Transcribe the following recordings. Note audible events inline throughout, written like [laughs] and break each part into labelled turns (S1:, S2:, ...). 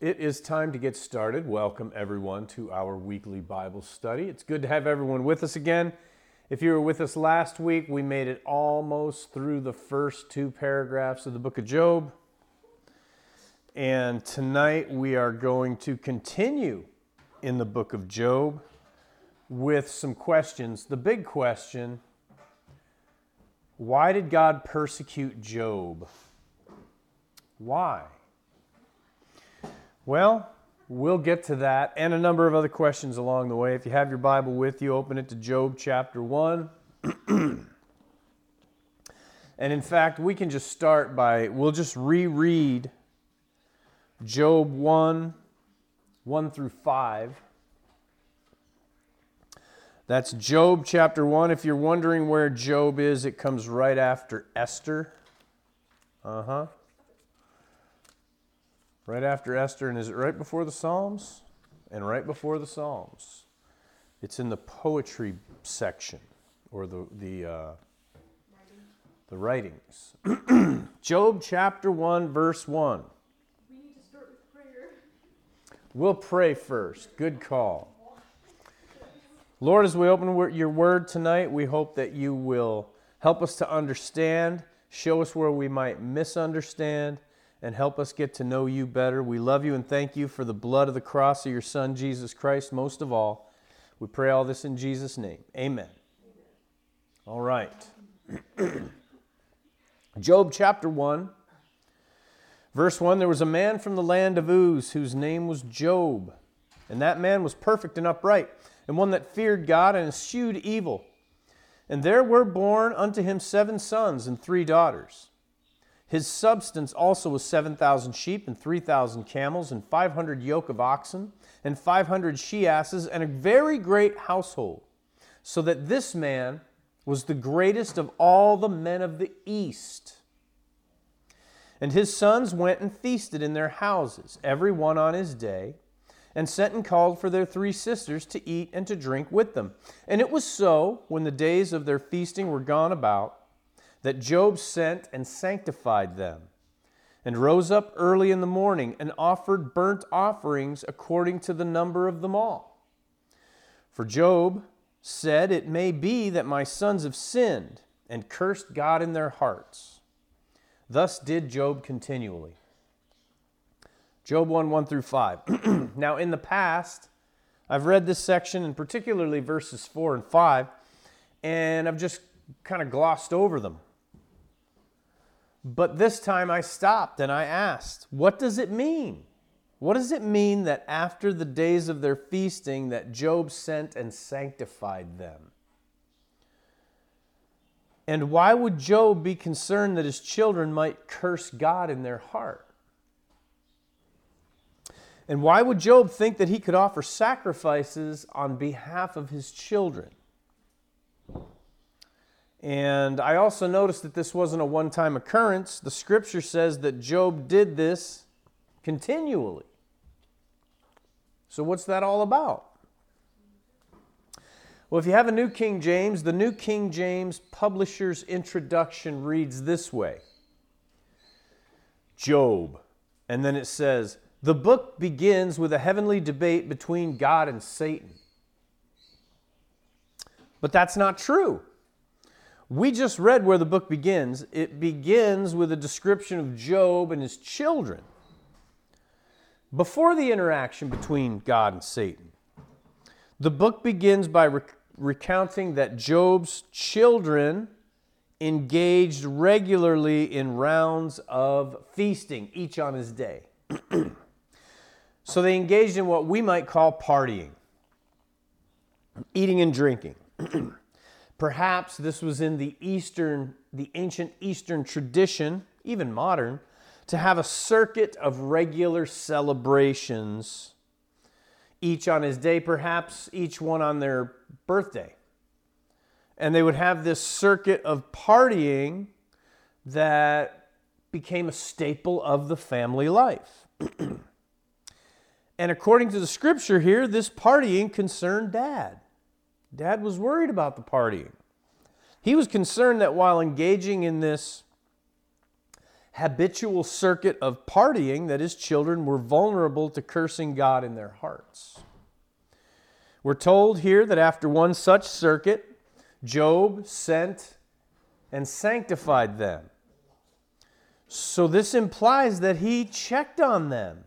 S1: It is time to get started. Welcome, everyone, to our weekly Bible study. It's good to have everyone with us again. If you were with us last week, we made it almost through the first two paragraphs of the book of Job. And tonight we are going to continue in the book of Job with some questions. The big question why did God persecute Job? Why? Well, we'll get to that and a number of other questions along the way. If you have your Bible with you, open it to Job chapter 1. [clears throat] and in fact, we can just start by, we'll just reread Job 1 1 through 5. That's Job chapter 1. If you're wondering where Job is, it comes right after Esther. Uh huh. Right after Esther, and is it right before the Psalms? And right before the Psalms. It's in the poetry section, or the, the, uh, the writings. [clears throat] Job chapter 1, verse 1.
S2: We need to start with prayer.
S1: We'll pray first. Good call. Lord, as we open your word tonight, we hope that you will help us to understand, show us where we might misunderstand, and help us get to know you better. We love you and thank you for the blood of the cross of your Son, Jesus Christ, most of all. We pray all this in Jesus' name. Amen. All right. [clears throat] Job chapter 1, verse 1 There was a man from the land of Uz whose name was Job, and that man was perfect and upright, and one that feared God and eschewed evil. And there were born unto him seven sons and three daughters. His substance also was 7,000 sheep and 3,000 camels and 500 yoke of oxen and 500 she asses and a very great household, so that this man was the greatest of all the men of the east. And his sons went and feasted in their houses, every one on his day, and sent and called for their three sisters to eat and to drink with them. And it was so, when the days of their feasting were gone about, that Job sent and sanctified them, and rose up early in the morning and offered burnt offerings according to the number of them all. For Job said, It may be that my sons have sinned and cursed God in their hearts. Thus did Job continually. Job 1 1 through 5. [clears throat] now, in the past, I've read this section, and particularly verses 4 and 5, and I've just kind of glossed over them. But this time I stopped and I asked, what does it mean? What does it mean that after the days of their feasting that Job sent and sanctified them? And why would Job be concerned that his children might curse God in their heart? And why would Job think that he could offer sacrifices on behalf of his children? And I also noticed that this wasn't a one time occurrence. The scripture says that Job did this continually. So, what's that all about? Well, if you have a New King James, the New King James publisher's introduction reads this way Job. And then it says, the book begins with a heavenly debate between God and Satan. But that's not true. We just read where the book begins. It begins with a description of Job and his children before the interaction between God and Satan. The book begins by rec- recounting that Job's children engaged regularly in rounds of feasting, each on his day. [clears throat] so they engaged in what we might call partying, eating and drinking. [clears throat] Perhaps this was in the Eastern, the ancient Eastern tradition, even modern, to have a circuit of regular celebrations, each on his day, perhaps each one on their birthday. And they would have this circuit of partying that became a staple of the family life. [clears throat] and according to the scripture here, this partying concerned dad. Dad was worried about the partying. He was concerned that while engaging in this habitual circuit of partying that his children were vulnerable to cursing God in their hearts. We're told here that after one such circuit, Job sent and sanctified them. So this implies that he checked on them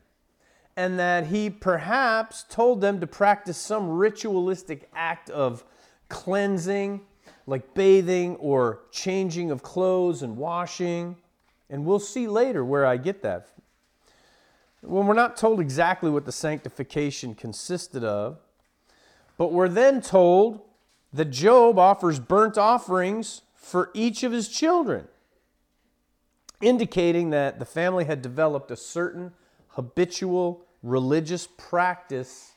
S1: and that he perhaps told them to practice some ritualistic act of cleansing, like bathing or changing of clothes and washing. And we'll see later where I get that. When we're not told exactly what the sanctification consisted of, but we're then told that Job offers burnt offerings for each of his children, indicating that the family had developed a certain habitual religious practice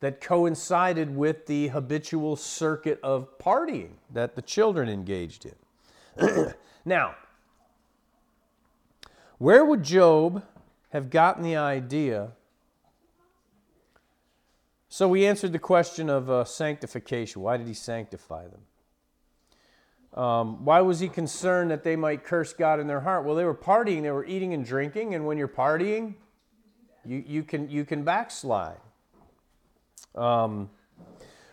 S1: that coincided with the habitual circuit of partying that the children engaged in. [clears throat] now, where would Job have gotten the idea? So we answered the question of uh, sanctification. Why did he sanctify them? Um, why was he concerned that they might curse God in their heart? Well, they were partying, they were eating and drinking, and when you're partying, you, you, can, you can backslide. Um,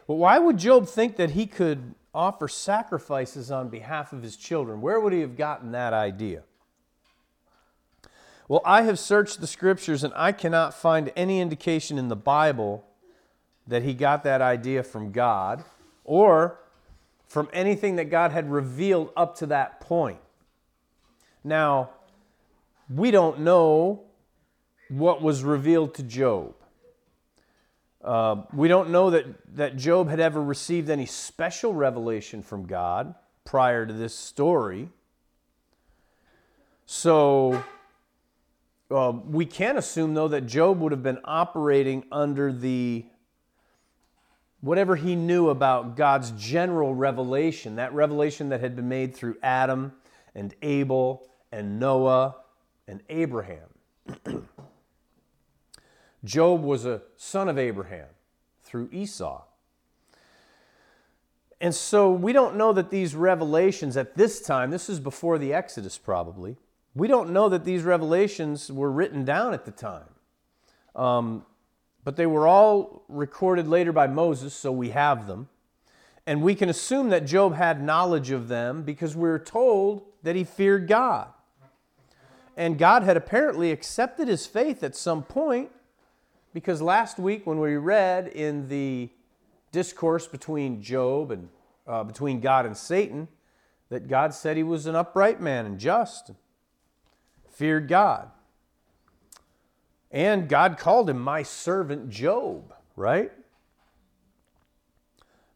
S1: but why would Job think that he could offer sacrifices on behalf of his children? Where would he have gotten that idea? Well, I have searched the scriptures and I cannot find any indication in the Bible that he got that idea from God or from anything that God had revealed up to that point. Now, we don't know what was revealed to Job. Uh, we don't know that, that Job had ever received any special revelation from God prior to this story. So uh, we can assume, though, that Job would have been operating under the whatever he knew about God's general revelation, that revelation that had been made through Adam and Abel and Noah and Abraham. [clears throat] Job was a son of Abraham through Esau. And so we don't know that these revelations at this time, this is before the Exodus probably, we don't know that these revelations were written down at the time. Um, but they were all recorded later by Moses, so we have them. And we can assume that Job had knowledge of them because we're told that he feared God. And God had apparently accepted his faith at some point because last week, when we read in the discourse between Job and uh, between God and Satan, that God said he was an upright man and just, and feared God. And God called him my servant Job, right?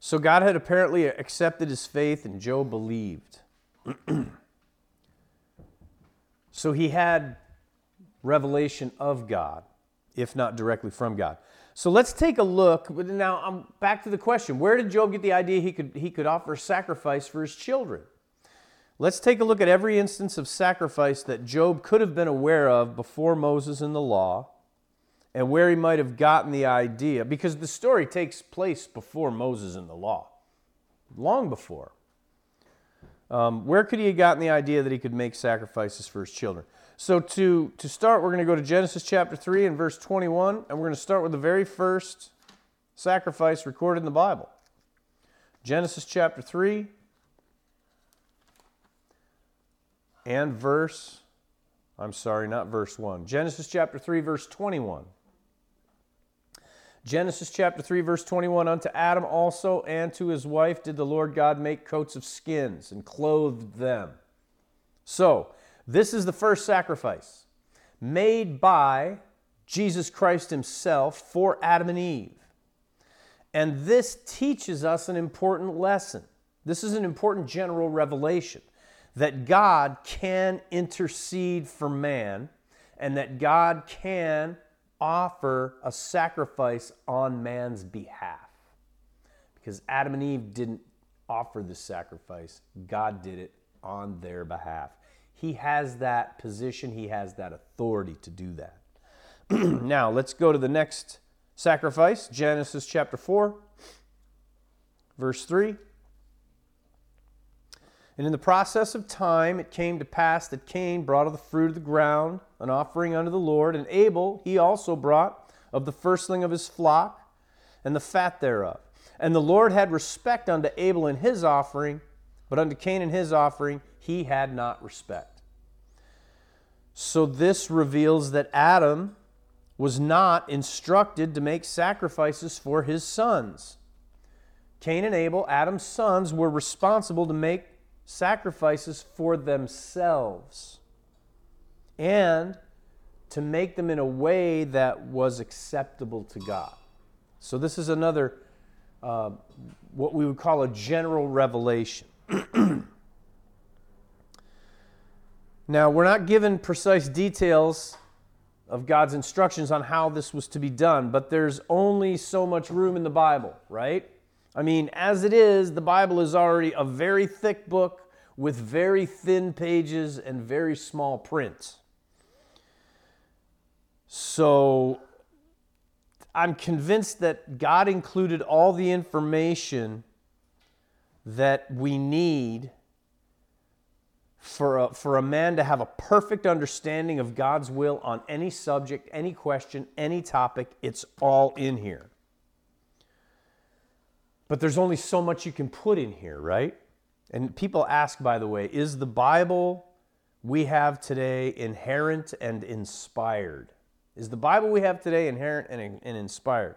S1: So God had apparently accepted his faith, and Job believed. [clears throat] so he had revelation of God if not directly from God. So let's take a look. Now I'm back to the question: Where did Job get the idea he could he could offer sacrifice for his children? Let's take a look at every instance of sacrifice that Job could have been aware of before Moses and the law, and where he might have gotten the idea, because the story takes place before Moses and the law, long before. Um, where could he have gotten the idea that he could make sacrifices for his children? So to, to start, we're going to go to Genesis chapter 3 and verse 21, and we're going to start with the very first sacrifice recorded in the Bible. Genesis chapter 3 and verse, I'm sorry, not verse 1. Genesis chapter 3, verse 21. Genesis chapter 3, verse 21 Unto Adam also and to his wife did the Lord God make coats of skins and clothed them. So, this is the first sacrifice made by Jesus Christ Himself for Adam and Eve. And this teaches us an important lesson. This is an important general revelation that God can intercede for man and that God can offer a sacrifice on man's behalf. Because Adam and Eve didn't offer the sacrifice, God did it on their behalf. He has that position, he has that authority to do that. [clears throat] now, let's go to the next sacrifice, Genesis chapter 4, verse 3. And in the process of time, it came to pass that Cain brought of the fruit of the ground an offering unto the Lord, and Abel he also brought of the firstling of his flock and the fat thereof. And the Lord had respect unto Abel and his offering, but unto Cain and his offering he had not respect. So this reveals that Adam was not instructed to make sacrifices for his sons. Cain and Abel, Adam's sons, were responsible to make sacrifices for themselves and to make them in a way that was acceptable to God. So, this is another, uh, what we would call a general revelation. [clears throat] now, we're not given precise details of God's instructions on how this was to be done, but there's only so much room in the Bible, right? I mean, as it is, the Bible is already a very thick book with very thin pages and very small print. So I'm convinced that God included all the information that we need for a, for a man to have a perfect understanding of God's will on any subject, any question, any topic. It's all in here. But there's only so much you can put in here, right? And people ask, by the way, is the Bible we have today inerrant and inspired? Is the Bible we have today inerrant and, and inspired?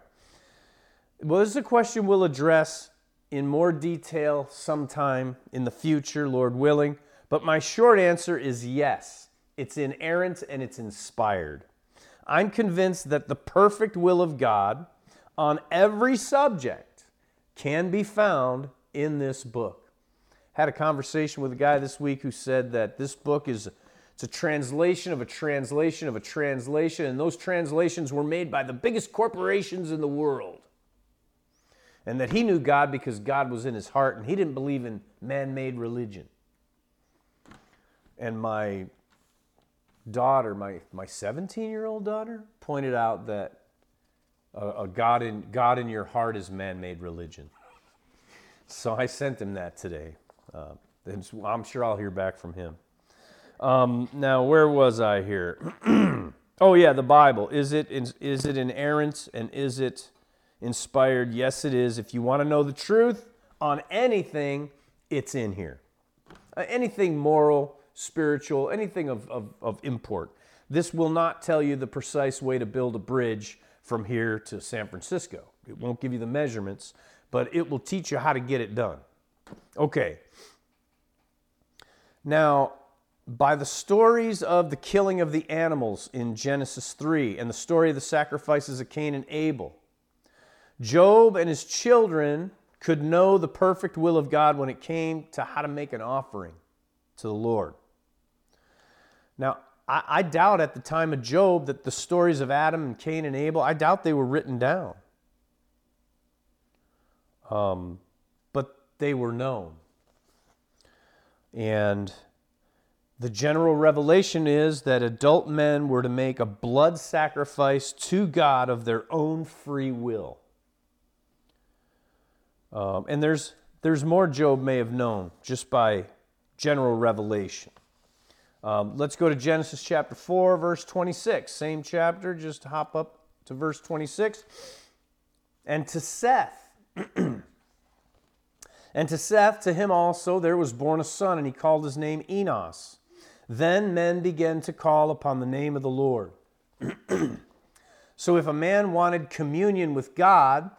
S1: Well, this is a question we'll address in more detail sometime in the future, Lord willing. But my short answer is yes. It's inerrant and it's inspired. I'm convinced that the perfect will of God on every subject can be found in this book. Had a conversation with a guy this week who said that this book is it's a translation of a translation of a translation, and those translations were made by the biggest corporations in the world. And that he knew God because God was in his heart, and he didn't believe in man made religion. And my daughter, my, my 17 year old daughter, pointed out that a, a God in God in your heart is man-made religion. So I sent him that today. Uh, I'm sure I'll hear back from him. Um, now, where was I here? [clears throat] oh yeah, the Bible. Is it is it inerrant and is it inspired? Yes, it is. If you want to know the truth on anything, it's in here. Uh, anything moral, spiritual, anything of, of, of import. This will not tell you the precise way to build a bridge from here to San Francisco. It won't give you the measurements, but it will teach you how to get it done. Okay. Now, by the stories of the killing of the animals in Genesis 3 and the story of the sacrifices of Cain and Abel, Job and his children could know the perfect will of God when it came to how to make an offering to the Lord. Now, I, I doubt at the time of Job that the stories of Adam and Cain and Abel, I doubt they were written down. Um, but they were known. And the general revelation is that adult men were to make a blood sacrifice to God of their own free will. Um, and there's, there's more Job may have known just by general revelation. Um, let's go to Genesis chapter 4, verse 26. Same chapter, just hop up to verse 26. And to Seth, [clears throat] and to Seth, to him also there was born a son, and he called his name Enos. Then men began to call upon the name of the Lord. [clears throat] so if a man wanted communion with God,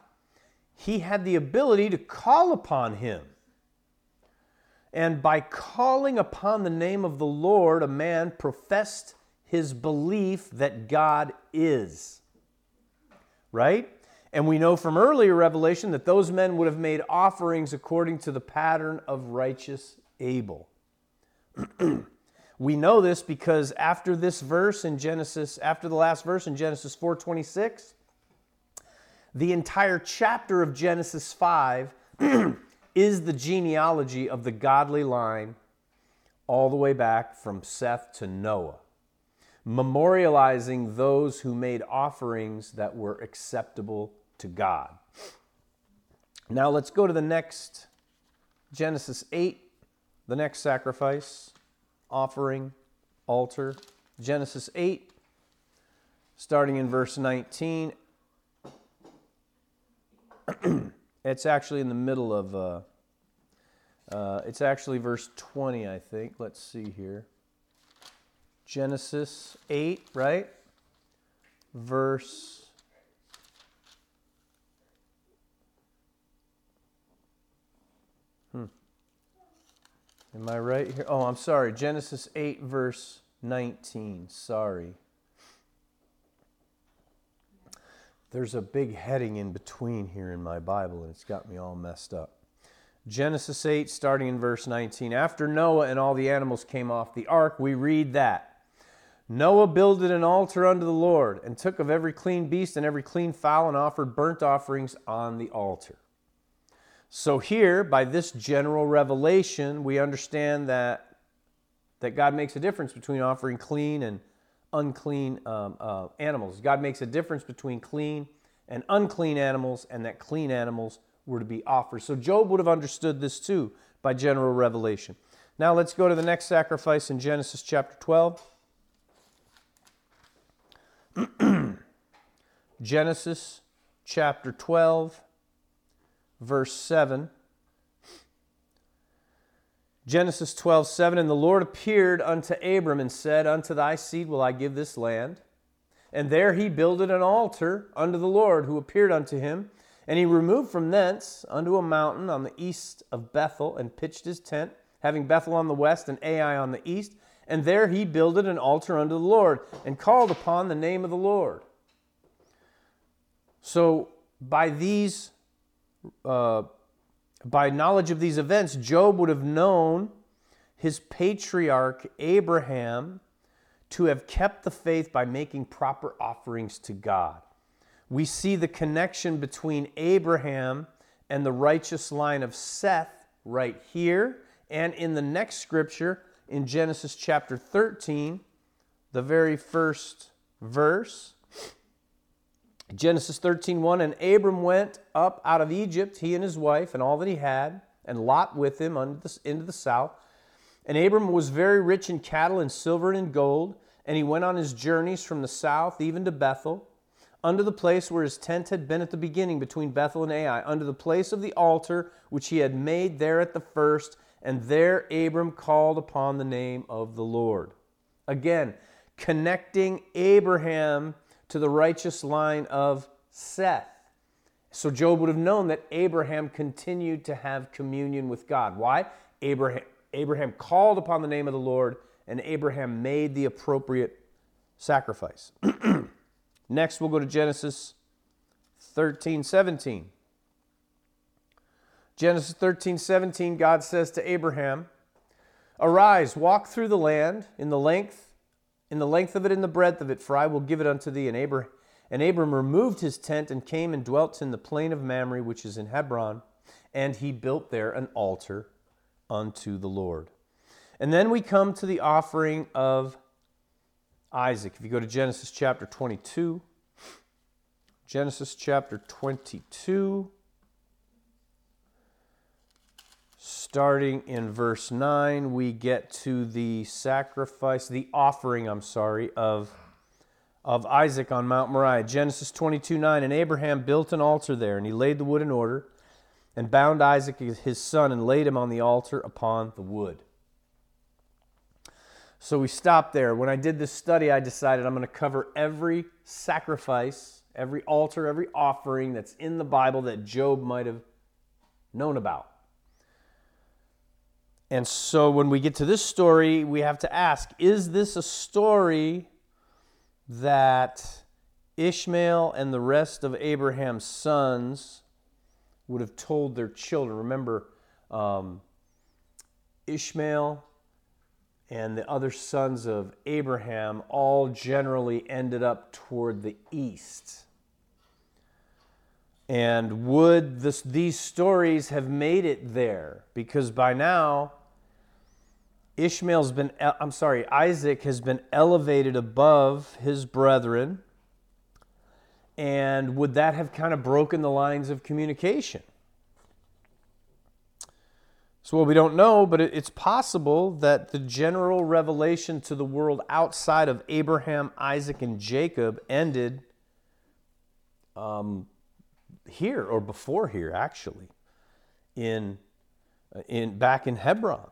S1: he had the ability to call upon him. And by calling upon the name of the Lord, a man professed his belief that God is. Right? And we know from earlier revelation that those men would have made offerings according to the pattern of righteous Abel. [clears throat] we know this because after this verse in Genesis, after the last verse in Genesis 4:26, the entire chapter of Genesis 5 [clears throat] is the genealogy of the godly line all the way back from Seth to Noah, memorializing those who made offerings that were acceptable to God. Now let's go to the next Genesis 8 the next sacrifice, offering, altar. Genesis 8, starting in verse 19. [clears throat] it's actually in the middle of, uh, uh, it's actually verse 20, I think. Let's see here. Genesis 8, right? Verse. Hmm. Am I right here? Oh, I'm sorry. Genesis 8, verse 19. Sorry. There's a big heading in between here in my Bible, and it's got me all messed up. Genesis 8, starting in verse 19. After Noah and all the animals came off the ark, we read that. Noah builded an altar unto the Lord, and took of every clean beast and every clean fowl, and offered burnt offerings on the altar. So, here, by this general revelation, we understand that, that God makes a difference between offering clean and unclean um, uh, animals. God makes a difference between clean and unclean animals, and that clean animals were to be offered. So Job would have understood this too by general revelation. Now let's go to the next sacrifice in Genesis chapter 12. [clears throat] Genesis chapter 12, verse 7. Genesis 12, 7. And the Lord appeared unto Abram and said, Unto thy seed will I give this land. And there he builded an altar unto the Lord who appeared unto him. And he removed from thence unto a mountain on the east of Bethel and pitched his tent, having Bethel on the west and Ai on the east. And there he builded an altar unto the Lord and called upon the name of the Lord. So, by these uh, by knowledge of these events, Job would have known his patriarch Abraham to have kept the faith by making proper offerings to God. We see the connection between Abraham and the righteous line of Seth right here and in the next scripture in Genesis chapter 13, the very first verse. Genesis 13, 1, and Abram went up out of Egypt, he and his wife, and all that he had, and Lot with him into the south. And Abram was very rich in cattle and silver and gold, and he went on his journeys from the south even to Bethel, unto the place where his tent had been at the beginning between Bethel and Ai, unto the place of the altar which he had made there at the first, and there Abram called upon the name of the Lord. Again, connecting Abraham to the righteous line of Seth. So Job would have known that Abraham continued to have communion with God. Why? Abraham, Abraham called upon the name of the Lord, and Abraham made the appropriate sacrifice. [clears throat] Next, we'll go to Genesis 13 17. Genesis 13 17, God says to Abraham, Arise, walk through the land in the length in the length of it and the breadth of it, for I will give it unto thee. And Abram, and Abram removed his tent and came and dwelt in the plain of Mamre, which is in Hebron, and he built there an altar unto the Lord. And then we come to the offering of Isaac. If you go to Genesis chapter 22, Genesis chapter 22. Starting in verse 9, we get to the sacrifice, the offering, I'm sorry, of, of Isaac on Mount Moriah. Genesis 22 9. And Abraham built an altar there, and he laid the wood in order, and bound Isaac his son, and laid him on the altar upon the wood. So we stopped there. When I did this study, I decided I'm going to cover every sacrifice, every altar, every offering that's in the Bible that Job might have known about. And so when we get to this story, we have to ask is this a story that Ishmael and the rest of Abraham's sons would have told their children? Remember, um, Ishmael and the other sons of Abraham all generally ended up toward the east. And would this, these stories have made it there? Because by now, Ishmael's been, I'm sorry, Isaac has been elevated above his brethren. And would that have kind of broken the lines of communication? So, well, we don't know, but it's possible that the general revelation to the world outside of Abraham, Isaac, and Jacob ended um, here or before here, actually, in, in back in Hebron.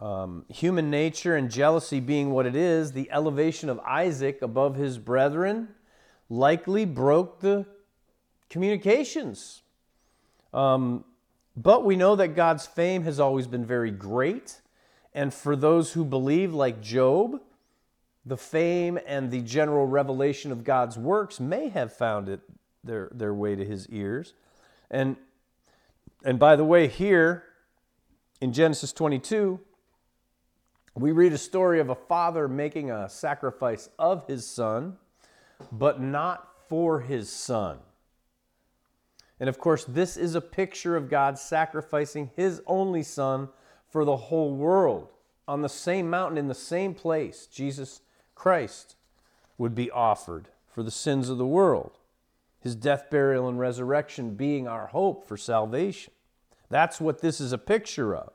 S1: Um, human nature and jealousy being what it is, the elevation of Isaac above his brethren likely broke the communications. Um, but we know that God's fame has always been very great. And for those who believe, like Job, the fame and the general revelation of God's works may have found it their, their way to his ears. And, and by the way, here in Genesis 22, we read a story of a father making a sacrifice of his son, but not for his son. And of course, this is a picture of God sacrificing his only son for the whole world on the same mountain, in the same place. Jesus Christ would be offered for the sins of the world, his death, burial, and resurrection being our hope for salvation. That's what this is a picture of.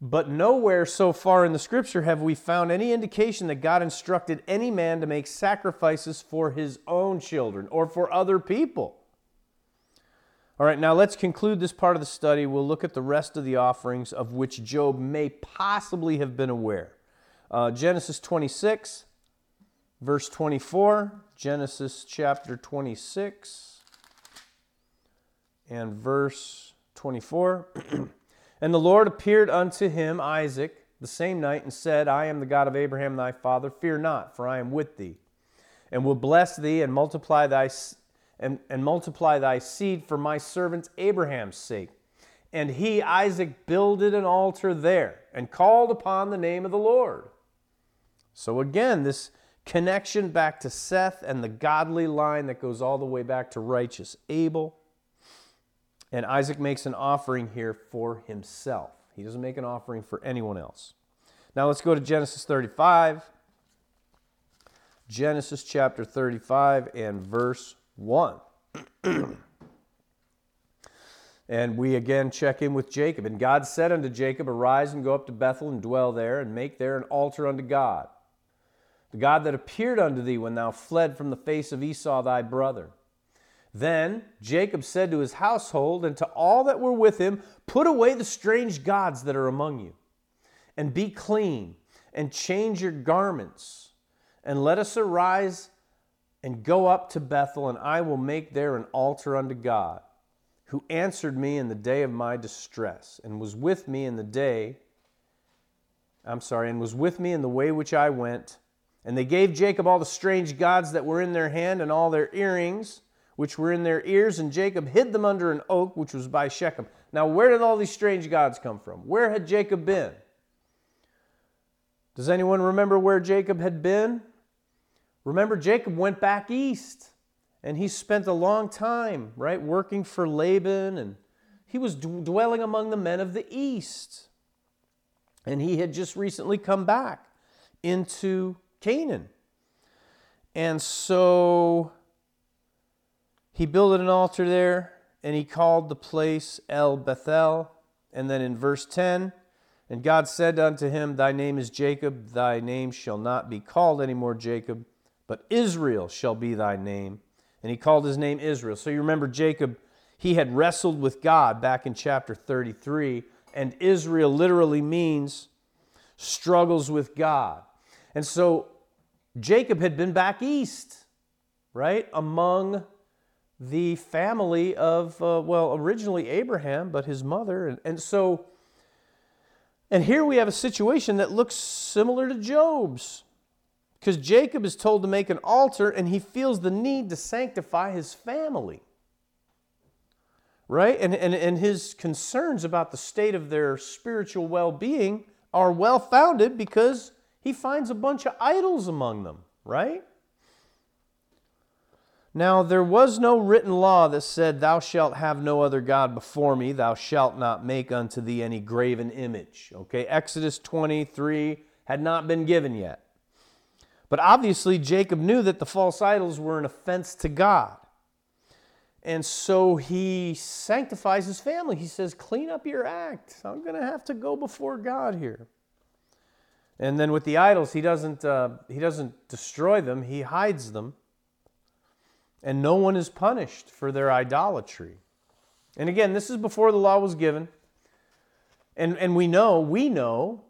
S1: But nowhere so far in the scripture have we found any indication that God instructed any man to make sacrifices for his own children or for other people. All right, now let's conclude this part of the study. We'll look at the rest of the offerings of which Job may possibly have been aware. Uh, Genesis 26, verse 24. Genesis chapter 26 and verse 24. [clears throat] And the Lord appeared unto him, Isaac, the same night, and said, I am the God of Abraham thy father. Fear not, for I am with thee, and will bless thee and multiply thy and, and multiply thy seed for my servant Abraham's sake. And he, Isaac, builded an altar there and called upon the name of the Lord. So again, this connection back to Seth and the godly line that goes all the way back to righteous Abel. And Isaac makes an offering here for himself. He doesn't make an offering for anyone else. Now let's go to Genesis 35. Genesis chapter 35 and verse 1. [clears throat] and we again check in with Jacob. And God said unto Jacob, Arise and go up to Bethel and dwell there, and make there an altar unto God, the God that appeared unto thee when thou fled from the face of Esau thy brother. Then Jacob said to his household and to all that were with him, Put away the strange gods that are among you, and be clean, and change your garments, and let us arise and go up to Bethel, and I will make there an altar unto God, who answered me in the day of my distress, and was with me in the day, I'm sorry, and was with me in the way which I went. And they gave Jacob all the strange gods that were in their hand, and all their earrings which were in their ears, and Jacob hid them under an oak which was by Shechem. Now, where did all these strange gods come from? Where had Jacob been? Does anyone remember where Jacob had been? Remember, Jacob went back east and he spent a long time, right, working for Laban, and he was d- dwelling among the men of the east. And he had just recently come back into Canaan. And so he built an altar there, and he called the place El Bethel. And then in verse 10, and God said unto him, Thy name is Jacob, thy name shall not be called any more Jacob, but Israel shall be thy name. And he called his name Israel. So you remember Jacob, he had wrestled with God back in chapter 33, and Israel literally means struggles with God. And so Jacob had been back east, right, among the family of, uh, well, originally Abraham, but his mother. And, and so, and here we have a situation that looks similar to Job's. Because Jacob is told to make an altar and he feels the need to sanctify his family. Right? And, and, and his concerns about the state of their spiritual well being are well founded because he finds a bunch of idols among them. Right? Now, there was no written law that said, Thou shalt have no other God before me, thou shalt not make unto thee any graven image. Okay, Exodus 23 had not been given yet. But obviously, Jacob knew that the false idols were an offense to God. And so he sanctifies his family. He says, Clean up your act. I'm going to have to go before God here. And then with the idols, he doesn't, uh, he doesn't destroy them, he hides them. And no one is punished for their idolatry. And again, this is before the law was given. And, and we know, we know,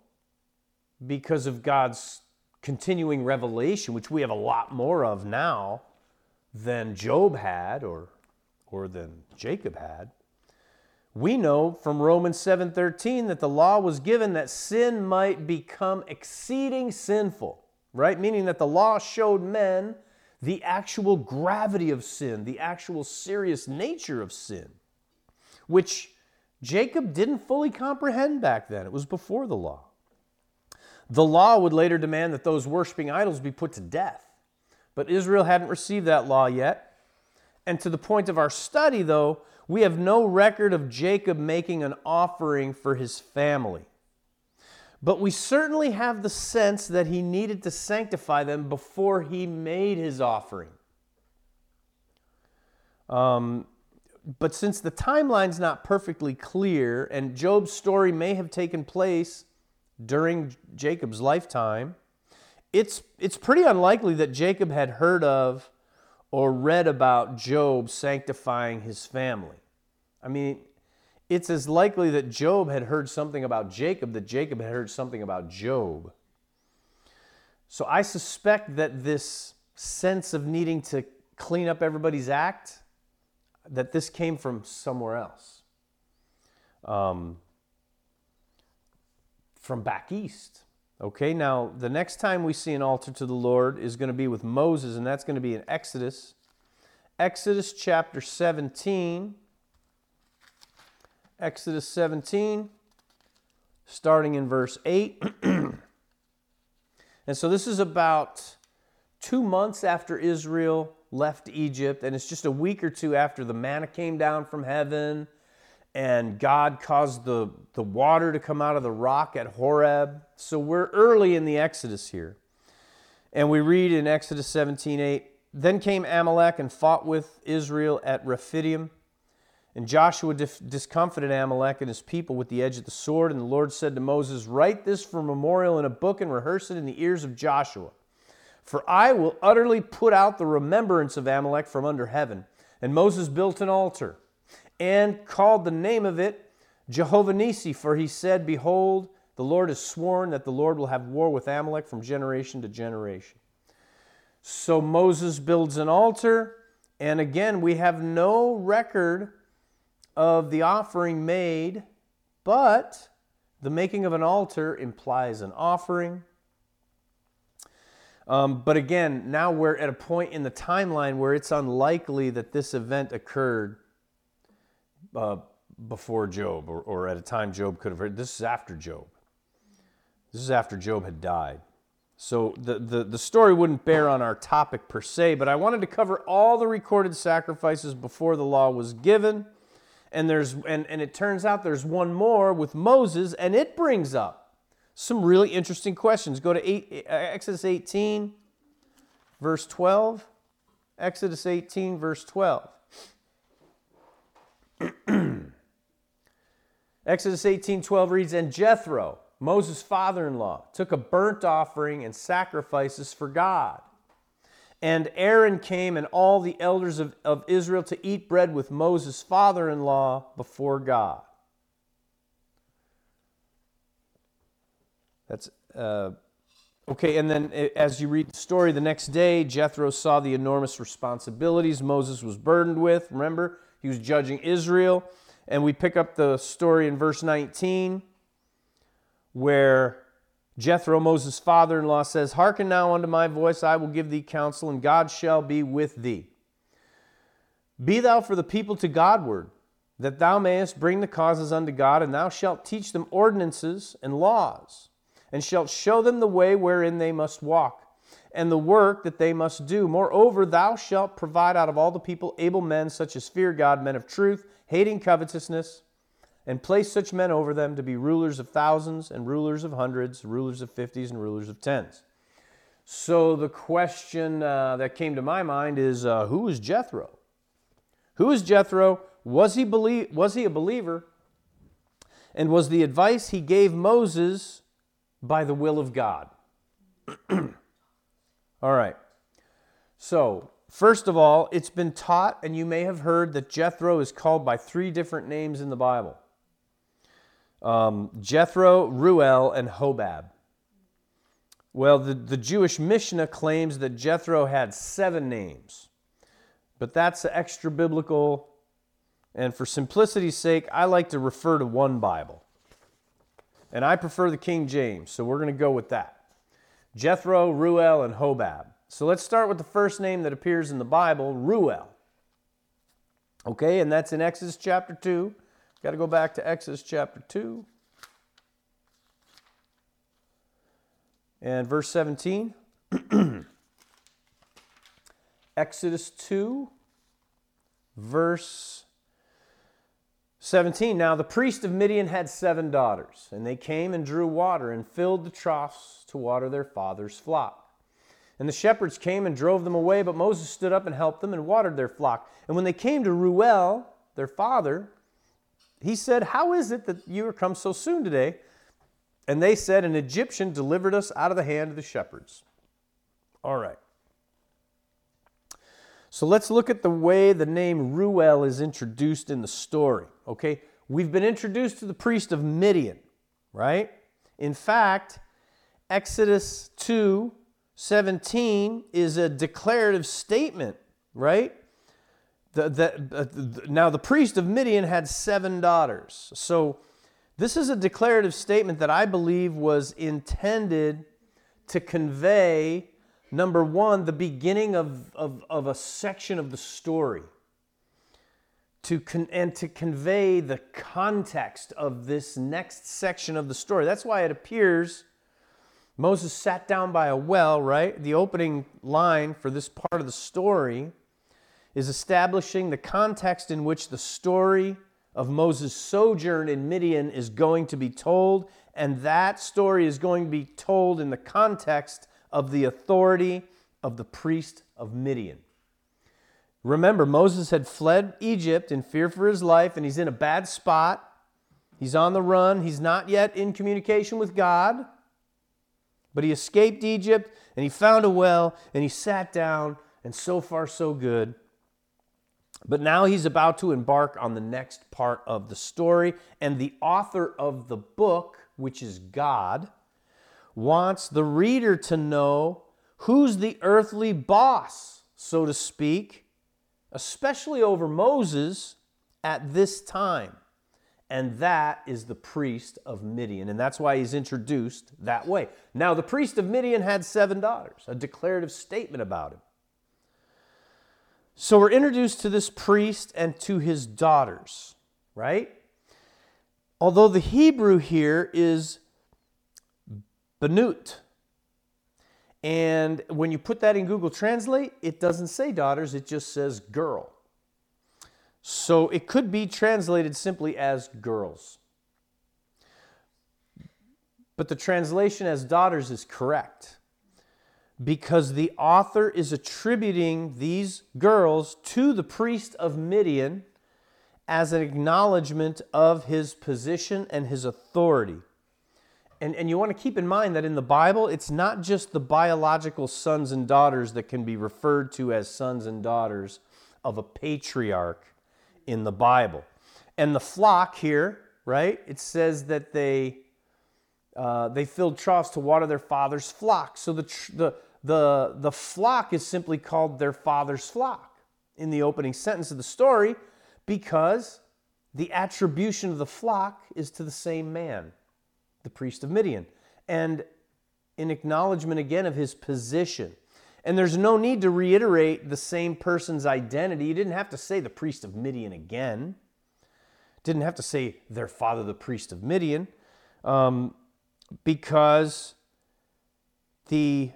S1: because of God's continuing revelation, which we have a lot more of now than Job had or, or than Jacob had. We know from Romans 7:13 that the law was given that sin might become exceeding sinful, right? Meaning that the law showed men the actual gravity of sin, the actual serious nature of sin, which Jacob didn't fully comprehend back then. It was before the law. The law would later demand that those worshiping idols be put to death. But Israel hadn't received that law yet. And to the point of our study, though, we have no record of Jacob making an offering for his family. But we certainly have the sense that he needed to sanctify them before he made his offering. Um, but since the timeline's not perfectly clear, and Job's story may have taken place during Jacob's lifetime, it's, it's pretty unlikely that Jacob had heard of or read about Job sanctifying his family. I mean, it's as likely that Job had heard something about Jacob that Jacob had heard something about Job. So I suspect that this sense of needing to clean up everybody's act, that this came from somewhere else. Um, from back east. Okay, now the next time we see an altar to the Lord is going to be with Moses, and that's going to be in Exodus. Exodus chapter 17. Exodus 17, starting in verse 8. [clears throat] and so this is about two months after Israel left Egypt, and it's just a week or two after the manna came down from heaven and God caused the, the water to come out of the rock at Horeb. So we're early in the Exodus here. And we read in Exodus 17 8, Then came Amalek and fought with Israel at Rephidim. And Joshua discomfited Amalek and his people with the edge of the sword. And the Lord said to Moses, Write this for memorial in a book and rehearse it in the ears of Joshua. For I will utterly put out the remembrance of Amalek from under heaven. And Moses built an altar and called the name of it Jehovah Nissi, for he said, Behold, the Lord has sworn that the Lord will have war with Amalek from generation to generation. So Moses builds an altar, and again, we have no record of the offering made, but the making of an altar implies an offering. Um, but again, now we're at a point in the timeline where it's unlikely that this event occurred uh, before Job or, or at a time Job could have heard. This is after Job. This is after Job had died. So the, the, the story wouldn't bear on our topic per se, but I wanted to cover all the recorded sacrifices before the law was given. And, there's, and, and it turns out there's one more with Moses, and it brings up some really interesting questions. Go to eight, uh, Exodus 18, verse 12. Exodus 18, verse 12. [clears throat] Exodus 18:12 reads, "And Jethro, Moses' father-in-law, took a burnt offering and sacrifices for God. And Aaron came and all the elders of, of Israel to eat bread with Moses' father-in-law before God." That's uh, Okay, and then as you read the story the next day, Jethro saw the enormous responsibilities Moses was burdened with. Remember, he was judging Israel. And we pick up the story in verse 19 where Jethro, Moses' father in law, says, Hearken now unto my voice, I will give thee counsel, and God shall be with thee. Be thou for the people to Godward, that thou mayest bring the causes unto God, and thou shalt teach them ordinances and laws, and shalt show them the way wherein they must walk and the work that they must do. Moreover, thou shalt provide out of all the people able men, such as fear God, men of truth, hating covetousness, and place such men over them to be rulers of thousands, and rulers of hundreds, rulers of fifties, and rulers of tens. So the question uh, that came to my mind is uh, who is Jethro? Who is Jethro? Was he, belie- was he a believer? And was the advice he gave Moses by the will of God? [clears throat] all right. So, first of all, it's been taught, and you may have heard that Jethro is called by three different names in the Bible um, Jethro, Reuel, and Hobab. Well, the, the Jewish Mishnah claims that Jethro had seven names, but that's extra biblical. And for simplicity's sake, I like to refer to one Bible. And I prefer the King James, so we're going to go with that Jethro, Reuel, and Hobab. So let's start with the first name that appears in the Bible, Reuel. Okay, and that's in Exodus chapter 2. Got to go back to Exodus chapter 2. And verse 17. [clears throat] Exodus 2, verse 17. Now the priest of Midian had seven daughters, and they came and drew water and filled the troughs to water their father's flock. And the shepherds came and drove them away, but Moses stood up and helped them and watered their flock. And when they came to Reuel, their father, he said, How is it that you are come so soon today? And they said, An Egyptian delivered us out of the hand of the shepherds. All right. So let's look at the way the name Reuel is introduced in the story. Okay, we've been introduced to the priest of Midian, right? In fact, Exodus 2 17 is a declarative statement, right? The, the, uh, the, now, the priest of Midian had seven daughters. So, this is a declarative statement that I believe was intended to convey, number one, the beginning of, of, of a section of the story, to con- and to convey the context of this next section of the story. That's why it appears Moses sat down by a well, right? The opening line for this part of the story is establishing the context in which the story of Moses' sojourn in Midian is going to be told, and that story is going to be told in the context of the authority of the priest of Midian. Remember, Moses had fled Egypt in fear for his life, and he's in a bad spot. He's on the run. He's not yet in communication with God, but he escaped Egypt and he found a well and he sat down, and so far, so good. But now he's about to embark on the next part of the story, and the author of the book, which is God, wants the reader to know who's the earthly boss, so to speak, especially over Moses at this time. And that is the priest of Midian. And that's why he's introduced that way. Now, the priest of Midian had seven daughters, a declarative statement about him. So we're introduced to this priest and to his daughters, right? Although the Hebrew here is Benut. And when you put that in Google Translate, it doesn't say daughters, it just says girl. So it could be translated simply as girls. But the translation as daughters is correct because the author is attributing these girls to the priest of Midian as an acknowledgement of his position and his authority. And, and you want to keep in mind that in the Bible, it's not just the biological sons and daughters that can be referred to as sons and daughters of a patriarch in the Bible. And the flock here, right, it says that they, uh, they filled troughs to water their father's flock. So the, the, the, the flock is simply called their father's flock in the opening sentence of the story because the attribution of the flock is to the same man, the priest of Midian, and in acknowledgement again of his position. And there's no need to reiterate the same person's identity. You didn't have to say the priest of Midian again. Didn't have to say their father, the priest of Midian, um, because the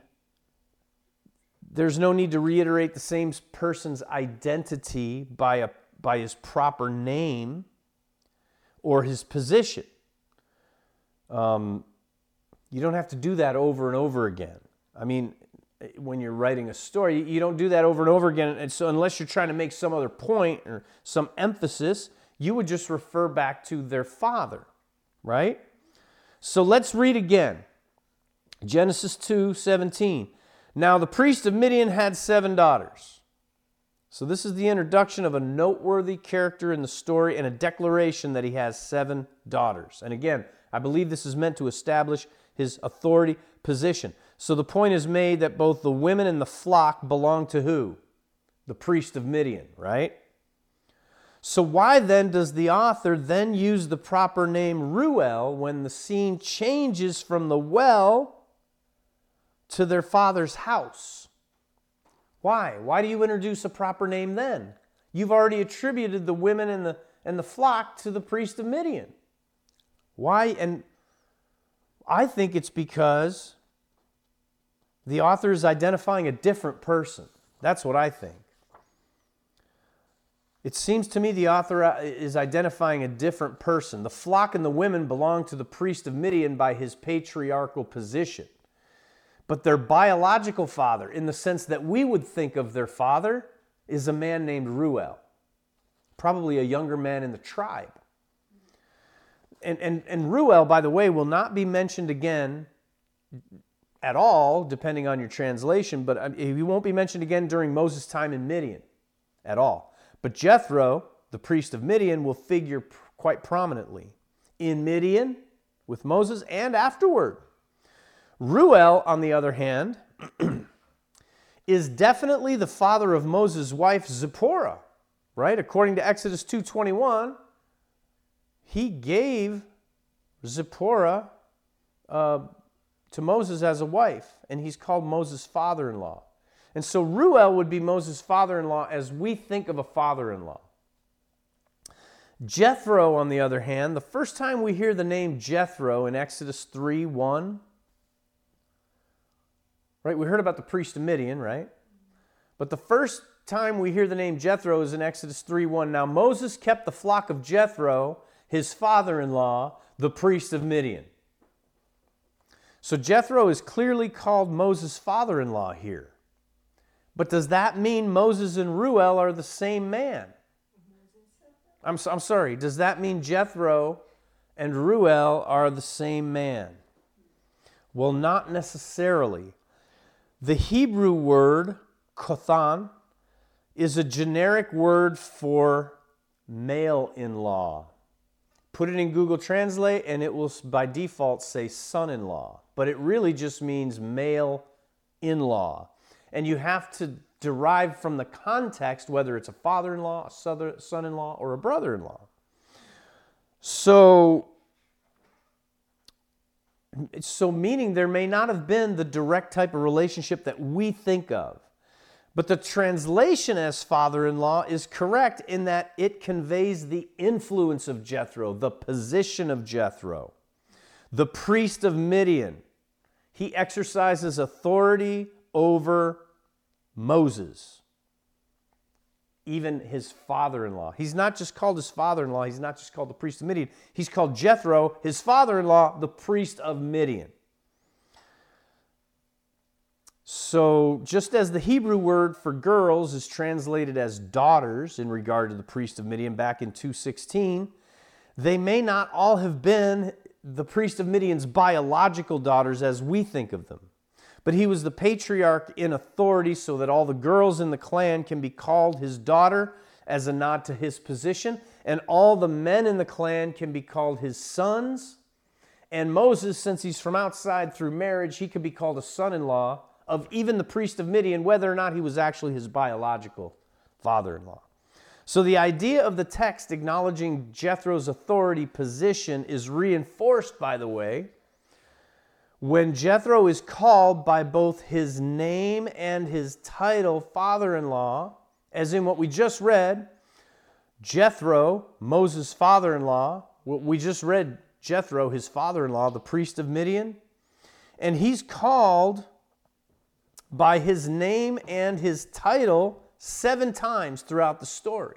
S1: there's no need to reiterate the same person's identity by, a, by his proper name or his position. Um, you don't have to do that over and over again. I mean, when you're writing a story. You don't do that over and over again. And so, unless you're trying to make some other point or some emphasis, you would just refer back to their father, right? So let's read again. Genesis 2 17. Now the priest of Midian had seven daughters. So this is the introduction of a noteworthy character in the story and a declaration that he has seven daughters. And again, I believe this is meant to establish his authority position. So the point is made that both the women and the flock belong to who? The priest of Midian, right? So why then does the author then use the proper name Reuel when the scene changes from the well to their father's house? Why? Why do you introduce a proper name then? You've already attributed the women and the and the flock to the priest of Midian. Why? And I think it's because the author is identifying a different person. That's what I think. It seems to me the author uh, is identifying a different person. The flock and the women belong to the priest of Midian by his patriarchal position. But their biological father, in the sense that we would think of their father, is a man named Reuel, probably a younger man in the tribe. And, and, and Reuel, by the way, will not be mentioned again at all, depending on your translation, but um, he won't be mentioned again during Moses' time in Midian at all. But Jethro, the priest of Midian, will figure quite prominently in Midian with Moses and afterward. Reuel, on the other hand, [clears throat] is definitely the father of Moses' wife Zipporah, right? According to Exodus 2:21, he gave Zipporah uh, to Moses as a wife, and he's called Moses' father-in-law. And so Reuel would be Moses' father-in-law as we think of a father-in-law. Jethro, on the other hand, the first time we hear the name Jethro in Exodus 3 1, right? We heard about the priest of Midian, right? But the first time we hear the name Jethro is in Exodus 3 1. Now Moses kept the flock of Jethro, his father in law, the priest of Midian. So Jethro is clearly called Moses' father in law here. But does that mean Moses and Reuel are the same man? I'm, I'm sorry, does that mean Jethro and Reuel are the same man? Well, not necessarily. The Hebrew word kothan is a generic word for male in law. Put it in Google Translate and it will by default say son in law, but it really just means male in law. And you have to derive from the context whether it's a father in law, a son in law, or a brother in law. So so, meaning there may not have been the direct type of relationship that we think of. But the translation as father in law is correct in that it conveys the influence of Jethro, the position of Jethro, the priest of Midian. He exercises authority over Moses even his father in law. He's not just called his father in law, he's not just called the priest of Midian. He's called Jethro, his father in law, the priest of Midian. So, just as the Hebrew word for girls is translated as daughters in regard to the priest of Midian back in 216, they may not all have been the priest of Midian's biological daughters as we think of them. But he was the patriarch in authority so that all the girls in the clan can be called his daughter as a nod to his position, and all the men in the clan can be called his sons. And Moses, since he's from outside through marriage, he could be called a son in law of even the priest of Midian, whether or not he was actually his biological father in law. So the idea of the text acknowledging Jethro's authority position is reinforced, by the way, when Jethro is called by both his name and his title, father in law, as in what we just read, Jethro, Moses' father in law, we just read Jethro, his father in law, the priest of Midian, and he's called by his name and his title seven times throughout the story.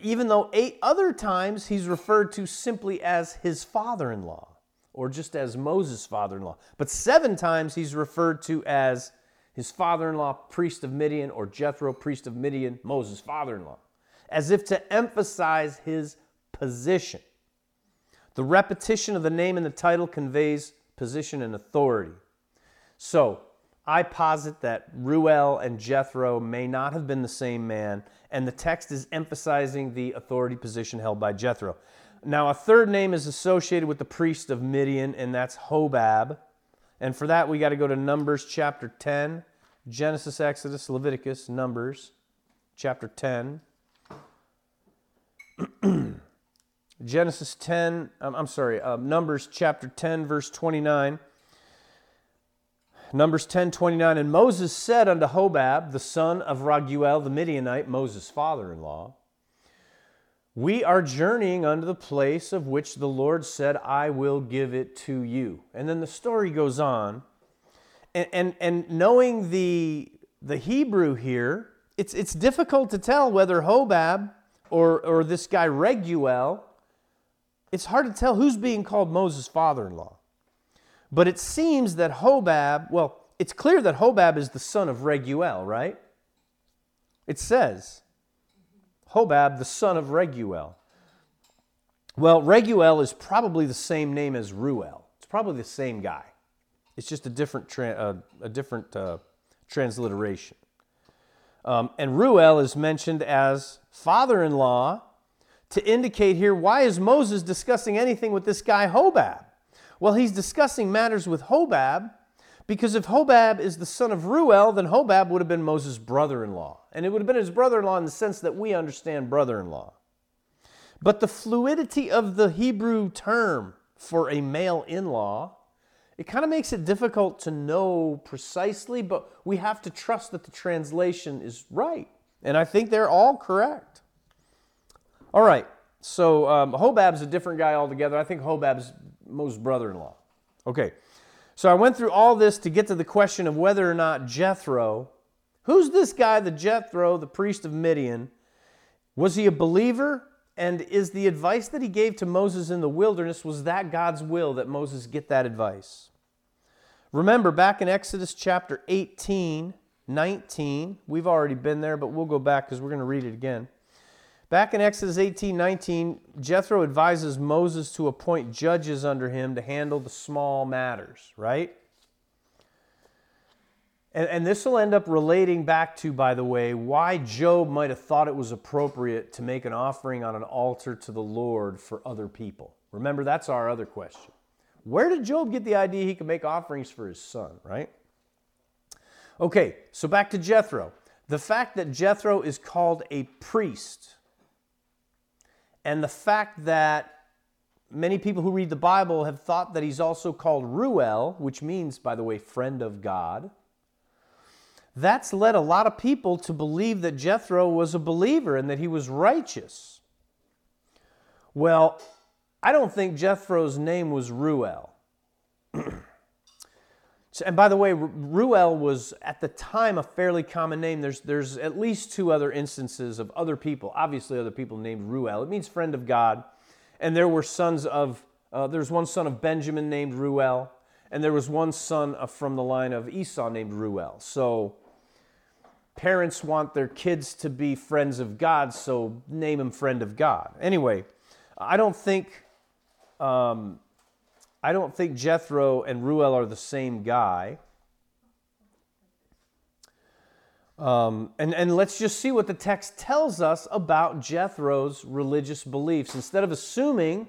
S1: Even though eight other times he's referred to simply as his father in law. Or just as Moses' father in law. But seven times he's referred to as his father in law, priest of Midian, or Jethro, priest of Midian, Moses' father in law, as if to emphasize his position. The repetition of the name and the title conveys position and authority. So, I posit that Reuel and Jethro may not have been the same man, and the text is emphasizing the authority position held by Jethro. Now, a third name is associated with the priest of Midian, and that's Hobab. And for that, we got to go to Numbers chapter 10, Genesis, Exodus, Leviticus, Numbers chapter 10. [clears throat] Genesis 10, um, I'm sorry, uh, Numbers chapter 10, verse 29. Numbers 10, 29. And Moses said unto Hobab, the son of Raguel the Midianite, Moses' father in law, We are journeying unto the place of which the Lord said, I will give it to you. And then the story goes on. And, and, and knowing the, the Hebrew here, it's, it's difficult to tell whether Hobab or, or this guy Reguel, it's hard to tell who's being called Moses' father in law. But it seems that Hobab, well, it's clear that Hobab is the son of Reguel, right? It says, Hobab, the son of Reguel. Well, Reguel is probably the same name as Reuel. It's probably the same guy. It's just a different, tra- uh, a different uh, transliteration. Um, and Reuel is mentioned as father in law to indicate here why is Moses discussing anything with this guy Hobab? Well, he's discussing matters with Hobab because if Hobab is the son of Reuel, then Hobab would have been Moses' brother in law. And it would have been his brother in law in the sense that we understand brother in law. But the fluidity of the Hebrew term for a male in law, it kind of makes it difficult to know precisely, but we have to trust that the translation is right. And I think they're all correct. All right, so um, Hobab's a different guy altogether. I think Hobab's Moses' brother in law. Okay, so I went through all this to get to the question of whether or not Jethro, who's this guy, the Jethro, the priest of Midian, was he a believer? And is the advice that he gave to Moses in the wilderness, was that God's will that Moses get that advice? Remember, back in Exodus chapter 18, 19, we've already been there, but we'll go back because we're going to read it again. Back in Exodus 18 19, Jethro advises Moses to appoint judges under him to handle the small matters, right? And, and this will end up relating back to, by the way, why Job might have thought it was appropriate to make an offering on an altar to the Lord for other people. Remember, that's our other question. Where did Job get the idea he could make offerings for his son, right? Okay, so back to Jethro. The fact that Jethro is called a priest and the fact that many people who read the Bible have thought that he's also called Reuel, which means, by the way, friend of God, that's led a lot of people to believe that Jethro was a believer and that he was righteous. Well, I don't think Jethro's name was Reuel. And by the way, Reuel was at the time a fairly common name. There's, there's at least two other instances of other people, obviously, other people named Reuel. It means friend of God. And there were sons of, uh, there's one son of Benjamin named Reuel, and there was one son from the line of Esau named Reuel. So parents want their kids to be friends of God, so name him friend of God. Anyway, I don't think. Um, I don't think Jethro and Reuel are the same guy. Um, and, and let's just see what the text tells us about Jethro's religious beliefs. Instead of assuming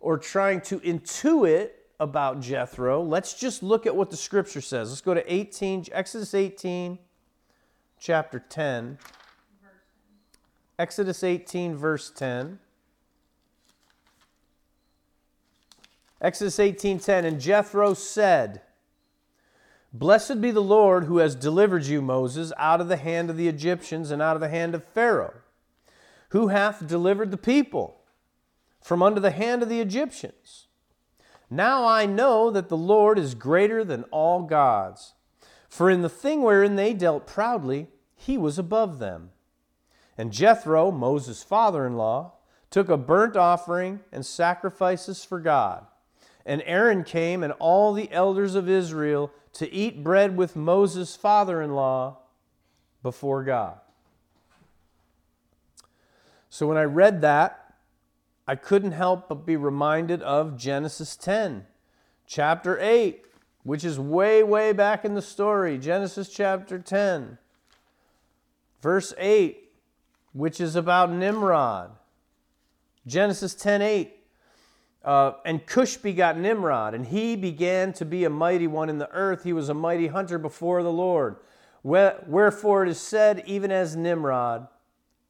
S1: or trying to intuit about Jethro, let's just look at what the scripture says. Let's go to 18, Exodus 18, chapter 10. Exodus 18, verse 10. Exodus 18:10 and Jethro said, Blessed be the Lord who has delivered you, Moses, out of the hand of the Egyptians and out of the hand of Pharaoh, who hath delivered the people from under the hand of the Egyptians. Now I know that the Lord is greater than all gods, for in the thing wherein they dealt proudly, he was above them. And Jethro, Moses' father in law, took a burnt offering and sacrifices for God And Aaron came and all the elders of Israel to eat bread with Moses' father in law before God. So when I read that, I couldn't help but be reminded of Genesis 10, chapter 8, which is way, way back in the story. Genesis chapter 10, verse 8, which is about Nimrod. Genesis 10 8. Uh, and Cush begot Nimrod, and he began to be a mighty one in the earth. He was a mighty hunter before the Lord. Wherefore it is said, even as Nimrod,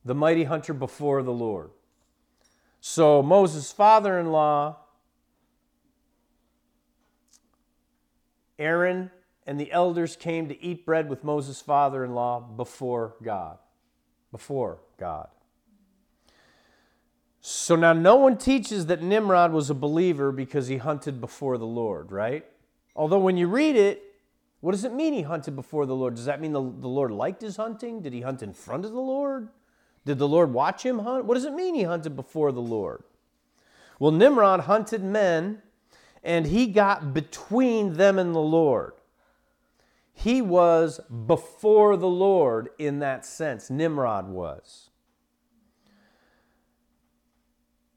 S1: the mighty hunter before the Lord. So Moses' father in law, Aaron, and the elders came to eat bread with Moses' father in law before God. Before God. So now no one teaches that Nimrod was a believer because he hunted before the Lord, right? Although when you read it, what does it mean he hunted before the Lord? Does that mean the, the Lord liked his hunting? Did he hunt in front of the Lord? Did the Lord watch him hunt? What does it mean he hunted before the Lord? Well, Nimrod hunted men and he got between them and the Lord. He was before the Lord in that sense. Nimrod was.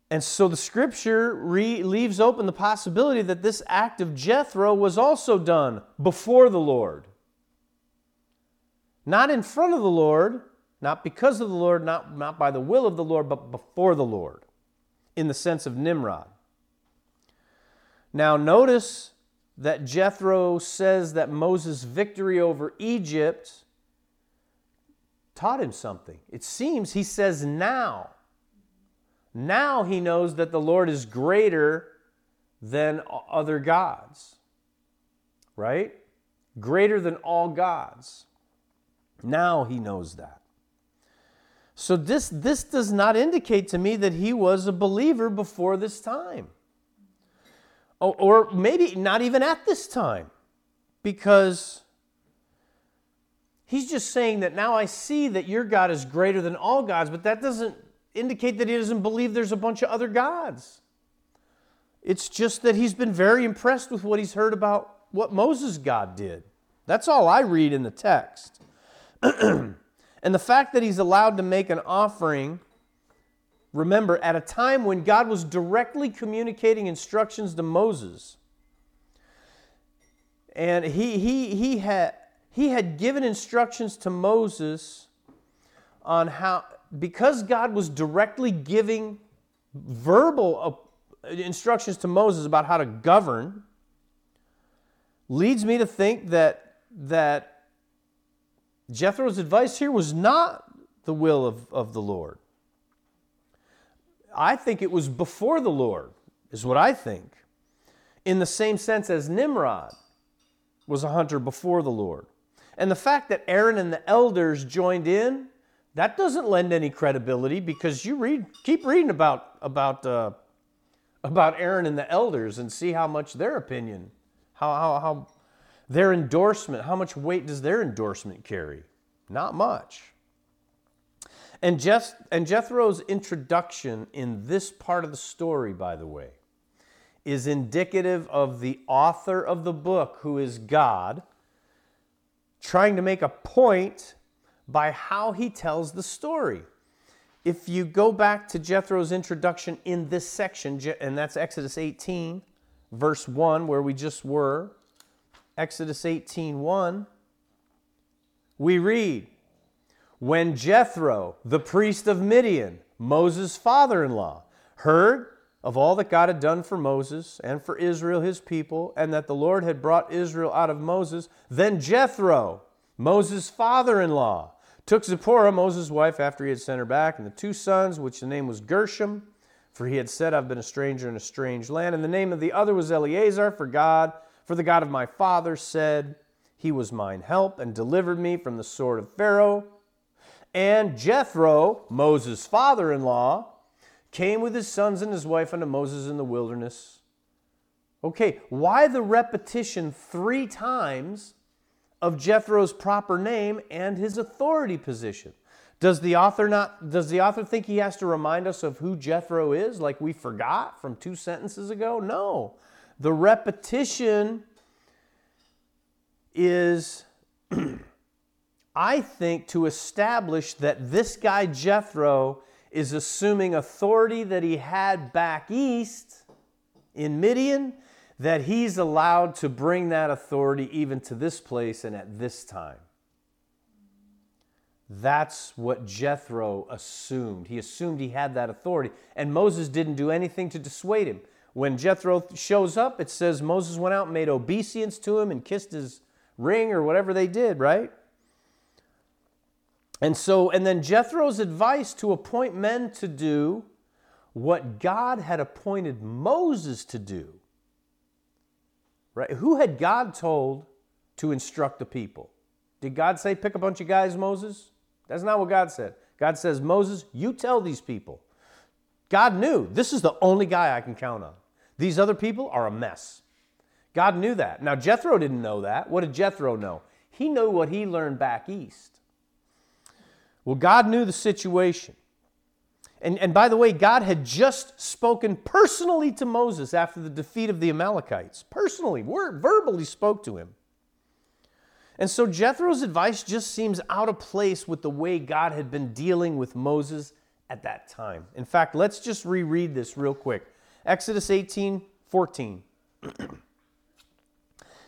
S1: And so the scripture re- leaves open the possibility that this act of Jethro was also done before the Lord. Not in front of the Lord, not because of the Lord, not, not by the will of the Lord, but before the Lord, in the sense of Nimrod. Now, notice that Jethro says that Moses' victory over Egypt taught him something. It seems he says now now he knows that the Lord is greater than other gods, right? Greater than all gods. Now he knows that. So this, this does not indicate to me that he was a believer before this time. Or, or maybe not even at this time, because he's just saying that now I see that your God is greater than all gods, but that doesn't indicate that he doesn't believe there's a bunch of other gods. It's just that he's been very impressed with what he's heard about what Moses' God did. That's all I read in the text. [clears throat] and the fact that he's allowed to make an offering, remember, at a time when God was directly communicating instructions to Moses. And he, he, he, had, he had given instructions to Moses on how, because God was directly giving verbal uh, instructions to Moses about how to govern, leads me to think that, that Jethro's advice here was not the will of, of the Lord. I think it was before the Lord, is what I think. In the same sense as Nimrod was a hunter before the Lord. And the fact that Aaron and the elders joined in that doesn't lend any credibility because you read, keep reading about about uh, about Aaron and the elders and see how much their opinion, how, how, how their endorsement, how much weight does their endorsement carry? Not much. And, Jeth, and Jethro's introduction in this part of the story, by the way, is indicative of the author of the book, who is God, trying to make a point by how he tells the story. If you go back to Jethro's introduction in this section, and that's Exodus 18, verse 1, where we just were, Exodus 18 1, we read, When Jethro, the priest of Midian, Moses' father in law, heard of all that God had done for Moses and for Israel, his people, and that the Lord had brought Israel out of Moses, then Jethro, Moses' father in law, took Zipporah, Moses' wife, after he had sent her back, and the two sons, which the name was Gershom, for he had said, I've been a stranger in a strange land. And the name of the other was Eleazar, for God, for the God of my father said, He was mine help and delivered me from the sword of Pharaoh. And Jethro, Moses' father in law, came with his sons and his wife unto Moses in the wilderness. Okay, why the repetition three times of Jethro's proper name and his authority position. Does the author not does the author think he has to remind us of who Jethro is like we forgot from two sentences ago? No. The repetition is, [clears throat] I think, to establish that this guy Jethro is assuming authority that he had back east in Midian, that he's allowed to bring that authority even to this place and at this time. That's what Jethro assumed. He assumed he had that authority. And Moses didn't do anything to dissuade him. When Jethro shows up, it says Moses went out and made obeisance to him and kissed his ring or whatever they did, right? And so, and then Jethro's advice to appoint men to do what God had appointed Moses to do. Right? Who had God told to instruct the people? Did God say, pick a bunch of guys, Moses? That's not what God said. God says, Moses, you tell these people. God knew this is the only guy I can count on. These other people are a mess. God knew that. Now, Jethro didn't know that. What did Jethro know? He knew what he learned back east. Well, God knew the situation. And, and by the way, God had just spoken personally to Moses after the defeat of the Amalekites. Personally, word, verbally spoke to him. And so Jethro's advice just seems out of place with the way God had been dealing with Moses at that time. In fact, let's just reread this real quick. Exodus 18 14. [clears throat]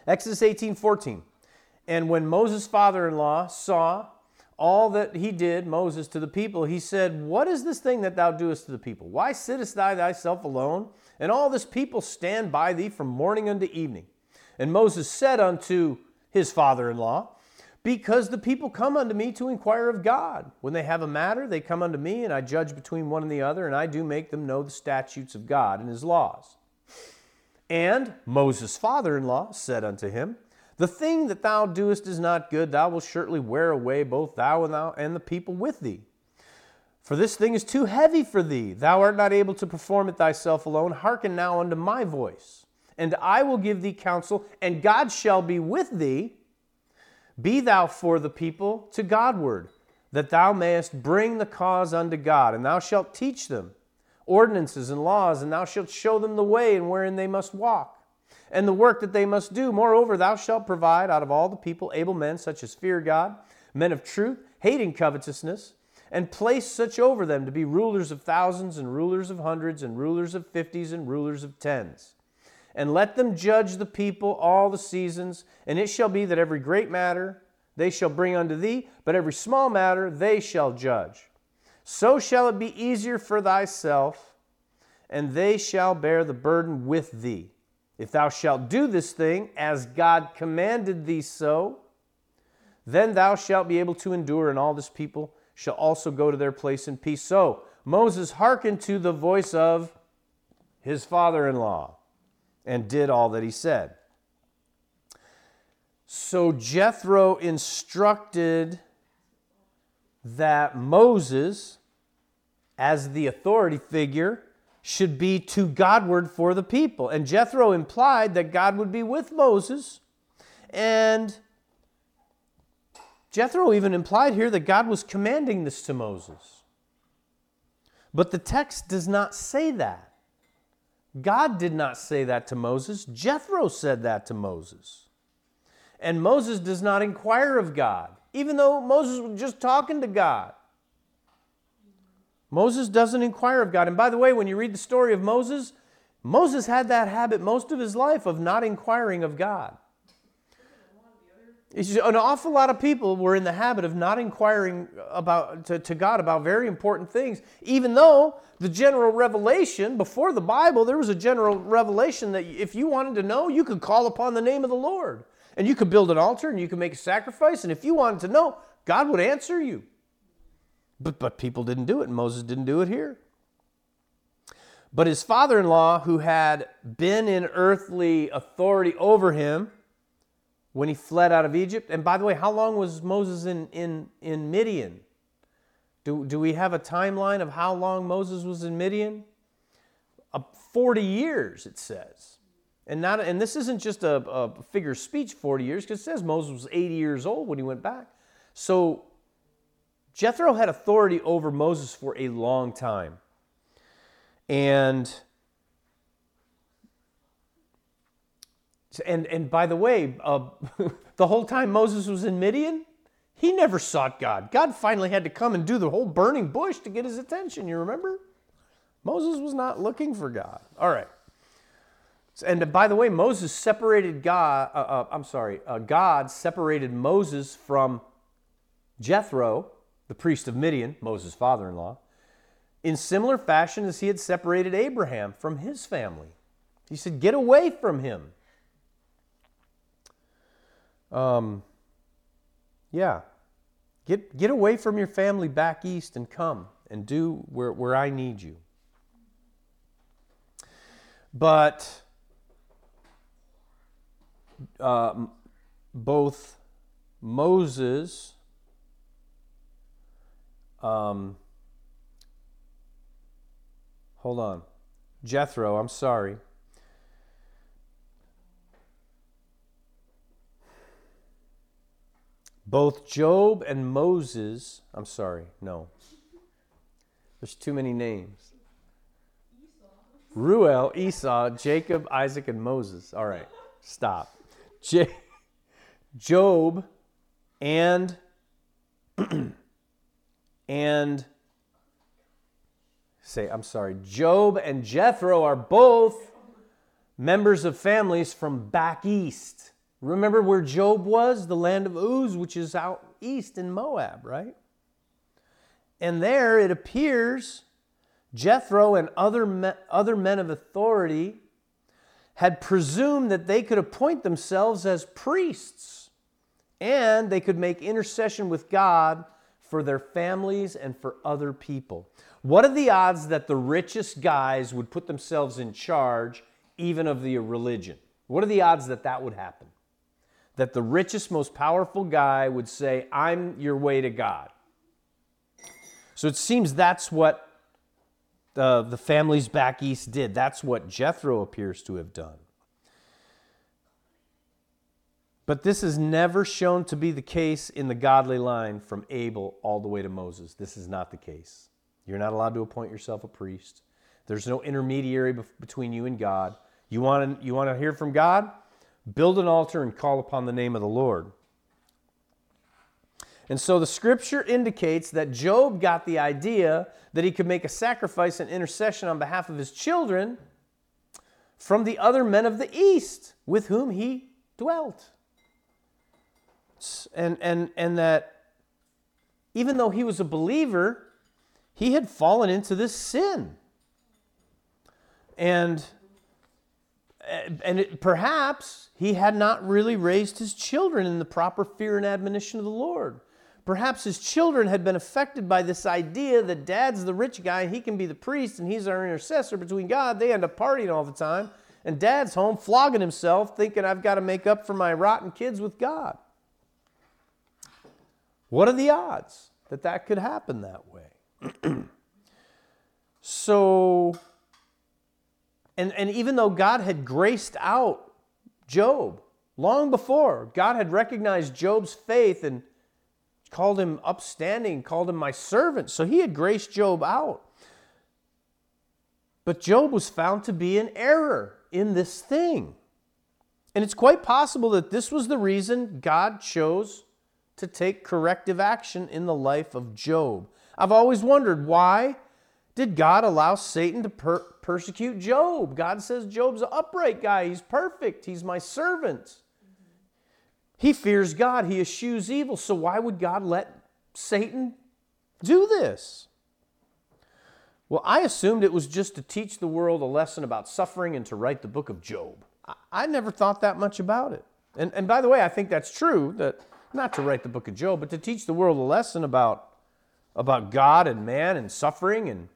S1: Exodus 18 14. And when Moses' father in law saw all that he did, Moses, to the people, he said, What is this thing that thou doest to the people? Why sittest thou thyself alone? And all this people stand by thee from morning unto evening. And Moses said unto his father in law, Because the people come unto me to inquire of God. When they have a matter, they come unto me, and I judge between one and the other, and I do make them know the statutes of God and his laws. And Moses' father in law said unto him, The thing that thou doest is not good. Thou wilt surely wear away both thou and thou and the people with thee. For this thing is too heavy for thee. Thou art not able to perform it thyself alone. Hearken now unto my voice and I will give thee counsel, and God shall be with thee. Be thou for the people to Godward, that thou mayest bring the cause unto God, and thou shalt teach them ordinances and laws, and thou shalt show them the way and wherein they must walk, and the work that they must do. Moreover, thou shalt provide out of all the people able men such as fear God, men of truth, hating covetousness, and place such over them to be rulers of thousands, and rulers of hundreds, and rulers of fifties, and rulers of tens and let them judge the people all the seasons. And it shall be that every great matter they shall bring unto thee, but every small matter they shall judge. So shall it be easier for thyself, and they shall bear the burden with thee. If thou shalt do this thing as God commanded thee so, then thou shalt be able to endure, and all this people shall also go to their place in peace. So Moses hearkened to the voice of his father in law and did all that he said. So Jethro instructed that Moses, as the authority figure, should be to Godward for the people. And Jethro implied that God would be with Moses. And Jethro even implied here that God was commanding this to Moses. But the text does not say that. God did not say that to Moses. Jethro said that to Moses. And Moses does not inquire of God, even though Moses was just talking to God. Moses doesn't inquire of God. And by the way, when you read the story of Moses, Moses had that habit most of his life of not inquiring of God. An awful lot of people were in the habit of not inquiring about, to, to God about very important things, even though the general revelation, before the Bible, there was a general revelation that if you wanted to know, you could call upon the name of the Lord. And you could build an altar and you could make a sacrifice. And if you wanted to know, God would answer you. But, but people didn't do it, Moses didn't do it here. But his father in law, who had been in earthly authority over him, when he fled out of Egypt. And by the way, how long was Moses in, in, in Midian? Do, do we have a timeline of how long Moses was in Midian? Uh, 40 years, it says. And, not, and this isn't just a, a figure of speech, 40 years, because it says Moses was 80 years old when he went back. So Jethro had authority over Moses for a long time. And And, and by the way, uh, [laughs] the whole time Moses was in Midian, he never sought God. God finally had to come and do the whole burning bush to get his attention. You remember? Moses was not looking for God. All right. And by the way, Moses separated God, uh, uh, I'm sorry, uh, God separated Moses from Jethro, the priest of Midian, Moses' father in law, in similar fashion as he had separated Abraham from his family. He said, Get away from him. Um, yeah. Get, get away from your family back east and come and do where, where I need you. But uh, both Moses um, hold on. Jethro, I'm sorry. Both Job and Moses, I'm sorry, no. There's too many names. Reuel, Esau, Jacob, Isaac, and Moses. All right, stop. J- Job and [clears throat] and say I'm sorry. Job and Jethro are both members of families from back east. Remember where Job was? The land of Uz, which is out east in Moab, right? And there it appears Jethro and other, me- other men of authority had presumed that they could appoint themselves as priests and they could make intercession with God for their families and for other people. What are the odds that the richest guys would put themselves in charge even of the religion? What are the odds that that would happen? That the richest, most powerful guy would say, I'm your way to God. So it seems that's what uh, the families back east did. That's what Jethro appears to have done. But this is never shown to be the case in the godly line from Abel all the way to Moses. This is not the case. You're not allowed to appoint yourself a priest. There's no intermediary between you and God. You want to, you want to hear from God? Build an altar and call upon the name of the Lord. And so the scripture indicates that Job got the idea that he could make a sacrifice and intercession on behalf of his children from the other men of the east with whom he dwelt. And, and, and that even though he was a believer, he had fallen into this sin. And, eh, and it, perhaps he had not really raised his children in the proper fear and admonition of the Lord. Perhaps his children had been affected by this idea that dad's the rich guy he can be the priest and he's our intercessor between God. They end up partying all the time. And dad's home flogging himself, thinking, I've got to make up for my rotten kids with God. What are the odds that that could happen that way? [clears throat] so, and, and even though God had graced out Job long before, God had recognized Job's faith and called him upstanding, called him my servant. So he had graced Job out. But Job was found to be in error in this thing. And it's quite possible that this was the reason God chose to take corrective action in the life of Job. I've always wondered why did God allow Satan to per- persecute Job? God says Job's an upright guy, he's perfect, he's my servant. He fears God, he eschews evil, so why would God let Satan do this? Well, I assumed it was just to teach the world a lesson about suffering and to write the book of Job. I, I never thought that much about it. And, and by the way, I think that's true that not to write the book of Job, but to teach the world a lesson about, about God and man and suffering and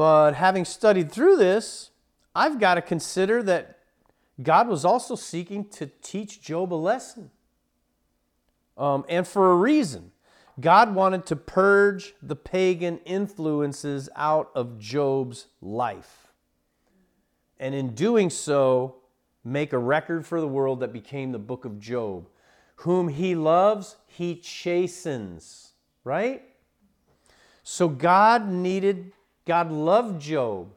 S1: But having studied through this, I've got to consider that God was also seeking to teach Job a lesson. Um, and for a reason. God wanted to purge the pagan influences out of Job's life. And in doing so, make a record for the world that became the book of Job. Whom he loves, he chastens, right? So God needed, God loved Job.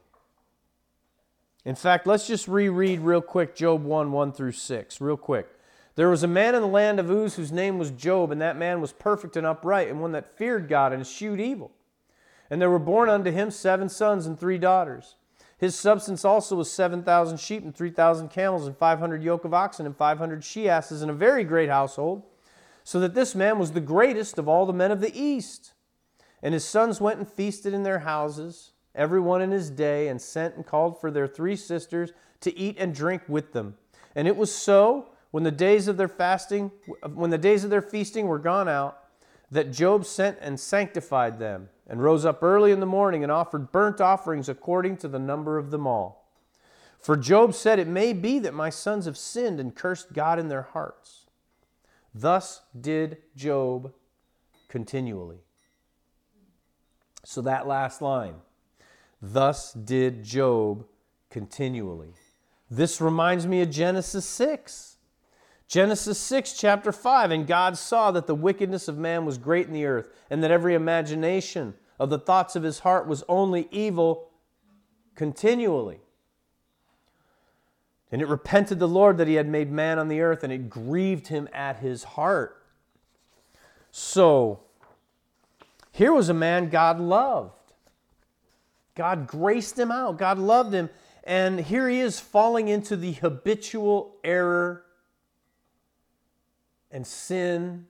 S1: In fact, let's just reread real quick Job 1 1 through 6, real quick. There was a man in the land of Uz whose name was Job, and that man was perfect and upright, and one that feared God and eschewed evil. And there were born unto him seven sons and three daughters. His substance also was seven thousand sheep and three thousand camels and five hundred yoke of oxen and five hundred she asses and a very great household, so that this man was the greatest of all the men of the east. And his sons went and feasted in their houses, every one in his day, and sent and called for their three sisters to eat and drink with them. And it was so when the days of their fasting, when the days of their feasting were gone out, that Job sent and sanctified them, and rose up early in the morning and offered burnt offerings according to the number of them all. For Job said, It may be that my sons have sinned and cursed God in their hearts. Thus did Job continually. So that last line, thus did Job continually. This reminds me of Genesis 6. Genesis 6, chapter 5 And God saw that the wickedness of man was great in the earth, and that every imagination of the thoughts of his heart was only evil continually. And it repented the Lord that he had made man on the earth, and it grieved him at his heart. So, here was a man God loved. God graced him out, God loved him. And here he is falling into the habitual error and sin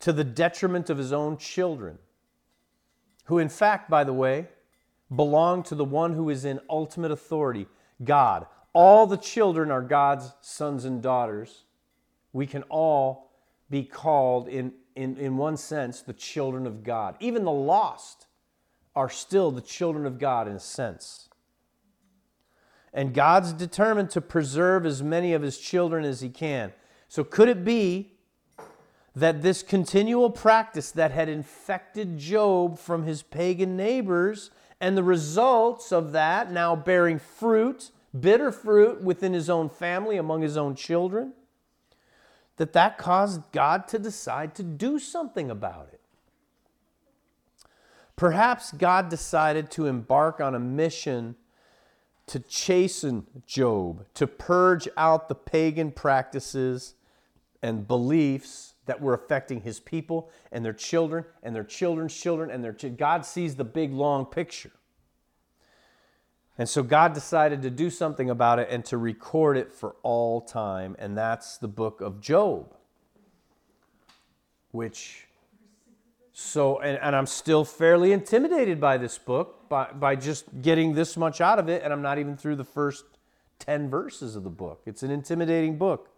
S1: to the detriment of his own children, who, in fact, by the way, belong to the one who is in ultimate authority God. All the children are God's sons and daughters. We can all be called, in, in, in one sense, the children of God. Even the lost are still the children of God in a sense. And God's determined to preserve as many of his children as he can. So, could it be that this continual practice that had infected Job from his pagan neighbors and the results of that now bearing fruit, bitter fruit within his own family, among his own children, that that caused God to decide to do something about it? Perhaps God decided to embark on a mission to chasten Job, to purge out the pagan practices and beliefs that were affecting his people and their children and their children's children and their children. God sees the big long picture. And so God decided to do something about it and to record it for all time and that's the book of Job. Which so and, and I'm still fairly intimidated by this book by, by just getting this much out of it and I'm not even through the first 10 verses of the book. It's an intimidating book.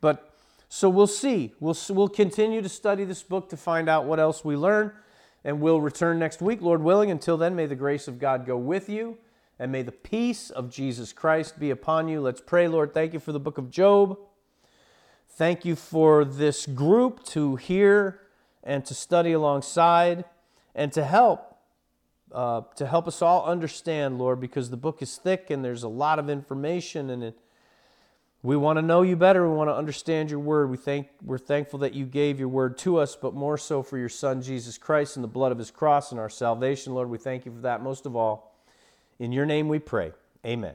S1: But so we'll see. We'll, we'll continue to study this book to find out what else we learn, and we'll return next week, Lord willing. Until then, may the grace of God go with you, and may the peace of Jesus Christ be upon you. Let's pray, Lord. Thank you for the book of Job. Thank you for this group to hear and to study alongside and to help. Uh, to help us all understand, Lord, because the book is thick and there's a lot of information and it we want to know you better. We want to understand your word. We thank, we're thankful that you gave your word to us, but more so for your son, Jesus Christ, and the blood of his cross and our salvation. Lord, we thank you for that most of all. In your name we pray. Amen.